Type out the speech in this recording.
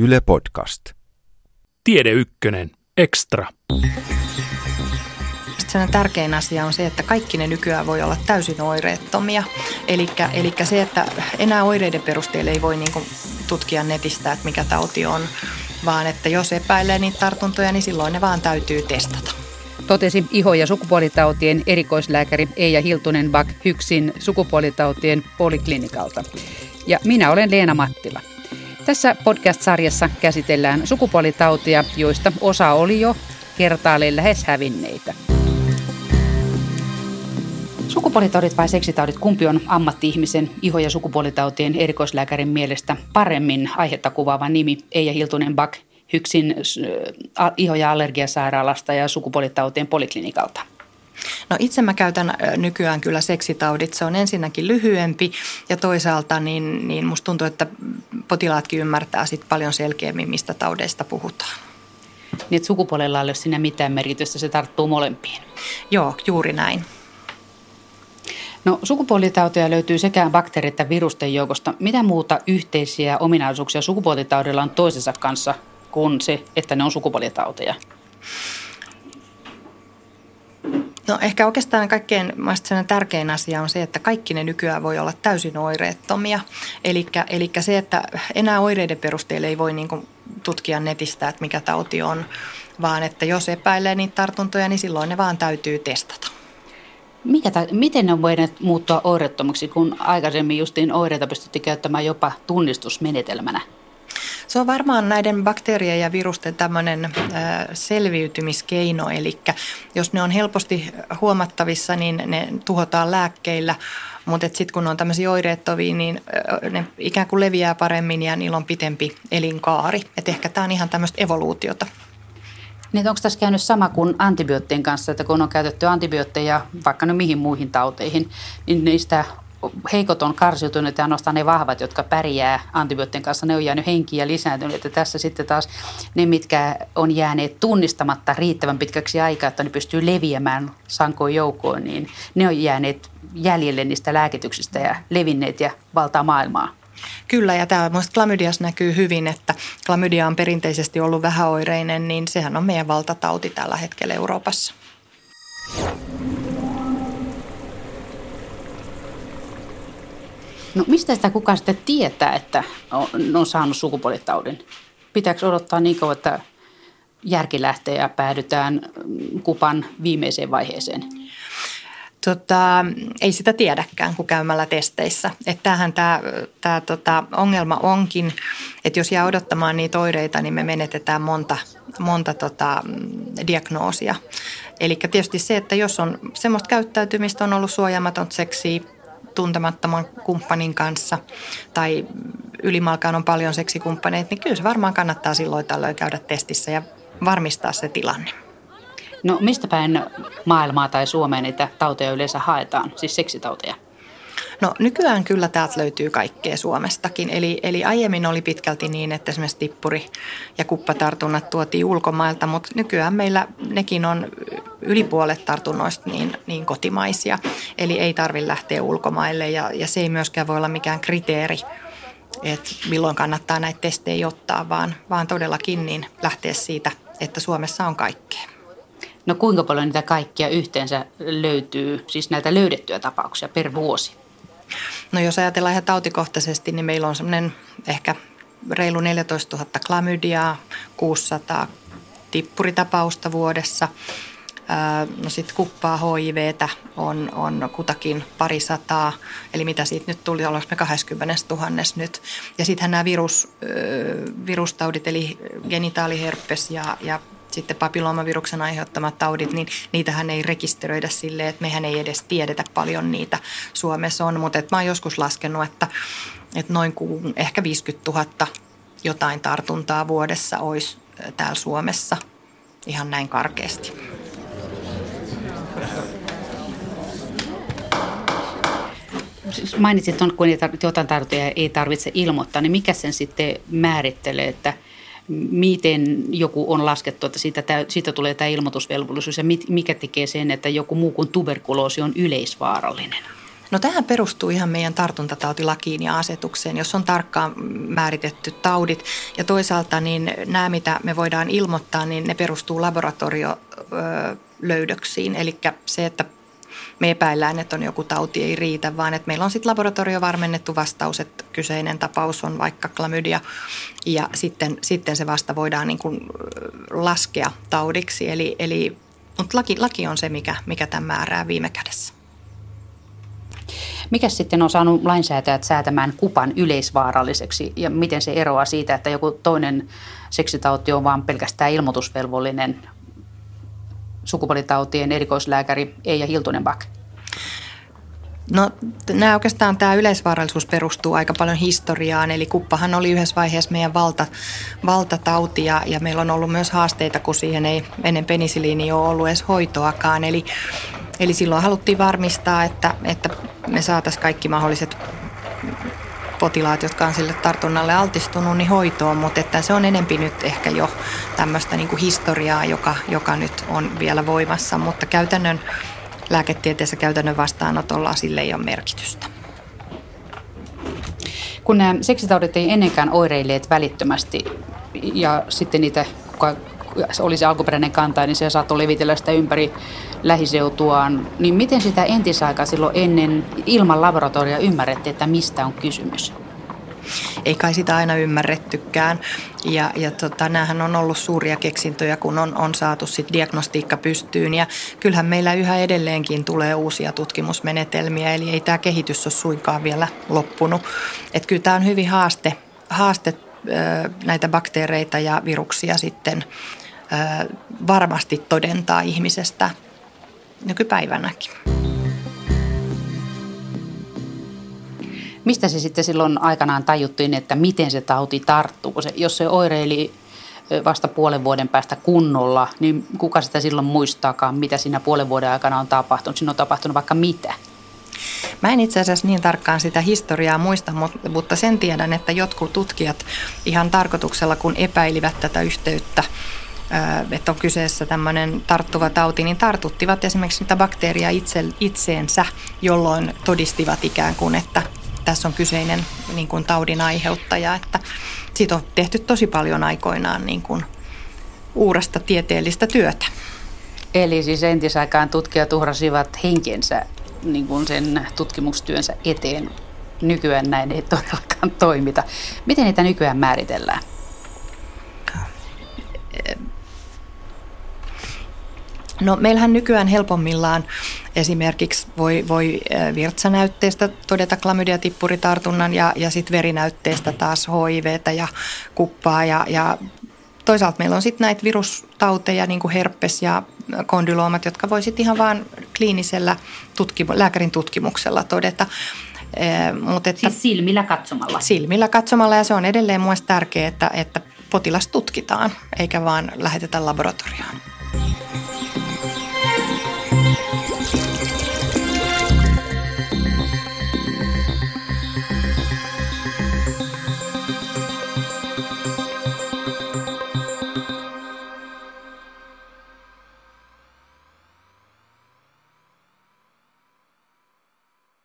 Yle Podcast. Tiede Ykkönen. Extra. Sen tärkein asia on se, että kaikki ne nykyään voi olla täysin oireettomia. Eli se, että enää oireiden perusteella ei voi niin tutkia netistä, että mikä tauti on, vaan että jos epäilee niitä tartuntoja, niin silloin ne vaan täytyy testata. Totesi iho- ja sukupuolitautien erikoislääkäri Eija Hiltunen Bak Hyksin sukupuolitautien poliklinikalta. Ja minä olen Leena Mattila. Tässä podcast-sarjassa käsitellään sukupuolitautia, joista osa oli jo kertaalleen lähes hävinneitä. Sukupuolitaudit vai seksitaudit, kumpi on ammatti-ihmisen iho- ja sukupuolitautien erikoislääkärin mielestä paremmin aihetta kuvaava nimi? Eija Hiltunen Bak Hyksin iho- ja allergiasairaalasta ja sukupuolitautien poliklinikalta. No itse mä käytän nykyään kyllä seksitaudit. Se on ensinnäkin lyhyempi ja toisaalta niin, niin musta tuntuu, että potilaatkin ymmärtää sit paljon selkeämmin, mistä taudeista puhutaan. Niin, että sukupuolella ei ole siinä mitään merkitystä, se tarttuu molempiin. Joo, juuri näin. No, sukupuolitauteja löytyy sekä bakteeri- että virusten joukosta. Mitä muuta yhteisiä ominaisuuksia sukupuolitaudilla on toisensa kanssa kuin se, että ne on sukupuolitauteja? No ehkä oikeastaan kaikkein tärkein asia on se, että kaikki ne nykyään voi olla täysin oireettomia. Eli se, että enää oireiden perusteella ei voi niin tutkia netistä, että mikä tauti on, vaan että jos epäilee niitä tartuntoja, niin silloin ne vaan täytyy testata. Mikä ta- miten ne on voineet muuttua oireettomiksi, kun aikaisemmin justiin oireita pystyttiin käyttämään jopa tunnistusmenetelmänä? Se on varmaan näiden bakteerien ja virusten tämmöinen selviytymiskeino, eli jos ne on helposti huomattavissa, niin ne tuhotaan lääkkeillä, mutta sitten kun on tämmöisiä oireettomia, niin ne ikään kuin leviää paremmin ja niillä on pitempi elinkaari. Et ehkä tämä on ihan tämmöistä evoluutiota. Niin onko tässä käynyt sama kuin antibioottien kanssa, että kun on käytetty antibiootteja vaikka no mihin muihin tauteihin, niin niistä heikot on karsiutuneet ja ainoastaan ne vahvat, jotka pärjää antibioottien kanssa, ne on jäänyt henkiä lisääntynyt. Että tässä sitten taas ne, mitkä on jääneet tunnistamatta riittävän pitkäksi aikaa, että ne pystyy leviämään sankoon joukkoon, niin ne on jääneet jäljelle niistä lääkityksistä ja levinneet ja valtaa maailmaa. Kyllä, ja tämä minusta klamydias näkyy hyvin, että klamydia on perinteisesti ollut vähäoireinen, niin sehän on meidän valtatauti tällä hetkellä Euroopassa. No mistä sitä kukaan sitten tietää, että on, on saanut sukupuolitaudin? Pitääkö odottaa niin kauan, että järki lähtee ja päädytään kupan viimeiseen vaiheeseen? Tota, ei sitä tiedäkään kuin käymällä testeissä. Että tämähän tämä, tämä tota, ongelma onkin, että jos jää odottamaan niitä oireita, niin me menetetään monta, monta tota, diagnoosia. Eli tietysti se, että jos on semmoista käyttäytymistä, on ollut suojaamaton seksiä, tuntemattoman kumppanin kanssa tai ylimalkaan on paljon seksikumppaneita, niin kyllä se varmaan kannattaa silloin tällöin käydä testissä ja varmistaa se tilanne. No mistä päin maailmaa tai Suomeen niitä tauteja yleensä haetaan, siis seksitauteja? No nykyään kyllä täältä löytyy kaikkea Suomestakin. Eli, eli aiemmin oli pitkälti niin, että esimerkiksi tippuri- ja kuppatartunnat tuotiin ulkomailta, mutta nykyään meillä nekin on yli puolet tartunnoista niin, niin kotimaisia. Eli ei tarvitse lähteä ulkomaille ja, ja se ei myöskään voi olla mikään kriteeri, että milloin kannattaa näitä testejä ottaa, vaan, vaan todellakin niin lähteä siitä, että Suomessa on kaikkea. No kuinka paljon niitä kaikkia yhteensä löytyy, siis näitä löydettyjä tapauksia per vuosi? No jos ajatellaan ihan tautikohtaisesti, niin meillä on semmoinen ehkä reilu 14 000 klamydiaa, 600 tippuritapausta vuodessa. No sitten kuppaa HIVtä on, on kutakin pari sataa, eli mitä siitä nyt tuli, ollaanko me 20 000 nyt. Ja sittenhän nämä virus, virustaudit, eli genitaaliherpes ja, ja sitten papilloomaviruksen aiheuttamat taudit, niin niitähän ei rekisteröidä silleen, että mehän ei edes tiedetä paljon niitä Suomessa on. Mutta mä oon joskus laskenut, että, että noin kuin ehkä 50 000 jotain tartuntaa vuodessa olisi täällä Suomessa ihan näin karkeasti. Siis mainitsit, että kun jotain tartuntoja ei tarvitse ilmoittaa, niin mikä sen sitten määrittelee, että – miten joku on laskettu, että siitä, siitä tulee tämä ilmoitusvelvollisuus ja mikä tekee sen, että joku muu kuin tuberkuloosi on yleisvaarallinen? No tähän perustuu ihan meidän tartuntatautilakiin ja asetukseen, jos on tarkkaan määritetty taudit. Ja toisaalta niin nämä, mitä me voidaan ilmoittaa, niin ne perustuu laboratoriolöydöksiin. Eli se, että me epäillään, että on joku tauti, ei riitä, vaan että meillä on sitten laboratoriovarmennettu vastaus, että kyseinen tapaus on vaikka klamydia ja sitten, sitten se vasta voidaan niin kuin laskea taudiksi. Eli, eli, mutta laki, laki on se, mikä, mikä tämän määrää viime kädessä. Mikä sitten on saanut lainsäätäjät säätämään kupan yleisvaaralliseksi ja miten se eroaa siitä, että joku toinen seksitauti on vain pelkästään ilmoitusvelvollinen sukupuolitautien erikoislääkäri Eija Hiltunenbach? No nämä oikeastaan tämä yleisvaarallisuus perustuu aika paljon historiaan, eli kuppahan oli yhdessä vaiheessa meidän valta, valtatauti ja, ja meillä on ollut myös haasteita, kun siihen ei ennen penisiliiniä ole ollut edes hoitoakaan. Eli, eli silloin haluttiin varmistaa, että, että me saataisiin kaikki mahdolliset potilaat, jotka on sille tartunnalle altistunut, niin hoitoon, mutta että se on enempi nyt ehkä jo tämmöistä niin kuin historiaa, joka, joka nyt on vielä voimassa, mutta käytännön lääketieteessä käytännön vastaanotolla sille ei ole merkitystä. Kun nämä seksitaudit ei ennenkään oireilleet välittömästi ja sitten niitä, kuka olisi alkuperäinen kanta, niin se saattoi levitellä sitä ympäri lähiseutuaan. Niin miten sitä entisaikaa silloin ennen ilman laboratoria ymmärrettiin, että mistä on kysymys? Ei kai sitä aina ymmärrettykään. Ja, ja tota, näähän on ollut suuria keksintöjä, kun on, on saatu sit diagnostiikka pystyyn. Ja kyllähän meillä yhä edelleenkin tulee uusia tutkimusmenetelmiä, eli ei tämä kehitys ole suinkaan vielä loppunut. Et kyllä tämä on hyvin haaste, haaste näitä bakteereita ja viruksia sitten varmasti todentaa ihmisestä nykypäivänäkin. Mistä se sitten silloin aikanaan tajuttiin, että miten se tauti tarttuu? Se, jos se oireili vasta puolen vuoden päästä kunnolla, niin kuka sitä silloin muistaakaan, mitä siinä puolen vuoden aikana on tapahtunut? Siinä on tapahtunut vaikka mitä. Mä en itse asiassa niin tarkkaan sitä historiaa muista, mutta sen tiedän, että jotkut tutkijat ihan tarkoituksella, kun epäilivät tätä yhteyttä että on kyseessä tämmöinen tarttuva tauti, niin tartuttivat esimerkiksi niitä bakteeria itse, itseensä, jolloin todistivat ikään kuin, että tässä on kyseinen niin kuin taudin aiheuttaja. Että siitä on tehty tosi paljon aikoinaan niin kuin uurasta tieteellistä työtä. Eli siis entisaikaan tutkijat uhrasivat henkensä niin kuin sen tutkimustyönsä eteen. Nykyään näin ei todellakaan toimita. Miten niitä nykyään määritellään? No meillähän nykyään helpommillaan esimerkiksi voi, voi virtsanäytteestä todeta klamydiatippuritartunnan ja, ja sitten verinäytteestä taas HIVtä ja kuppaa ja, ja toisaalta meillä on sitten näitä virustauteja, niin kuin herpes ja kondyloomat, jotka voi sitten ihan vaan kliinisellä tutkimu- lääkärin tutkimuksella todeta. Mutta että, siis silmillä katsomalla? Silmillä katsomalla ja se on edelleen mielestäni tärkeää, että, että potilas tutkitaan eikä vaan lähetetä laboratorioon.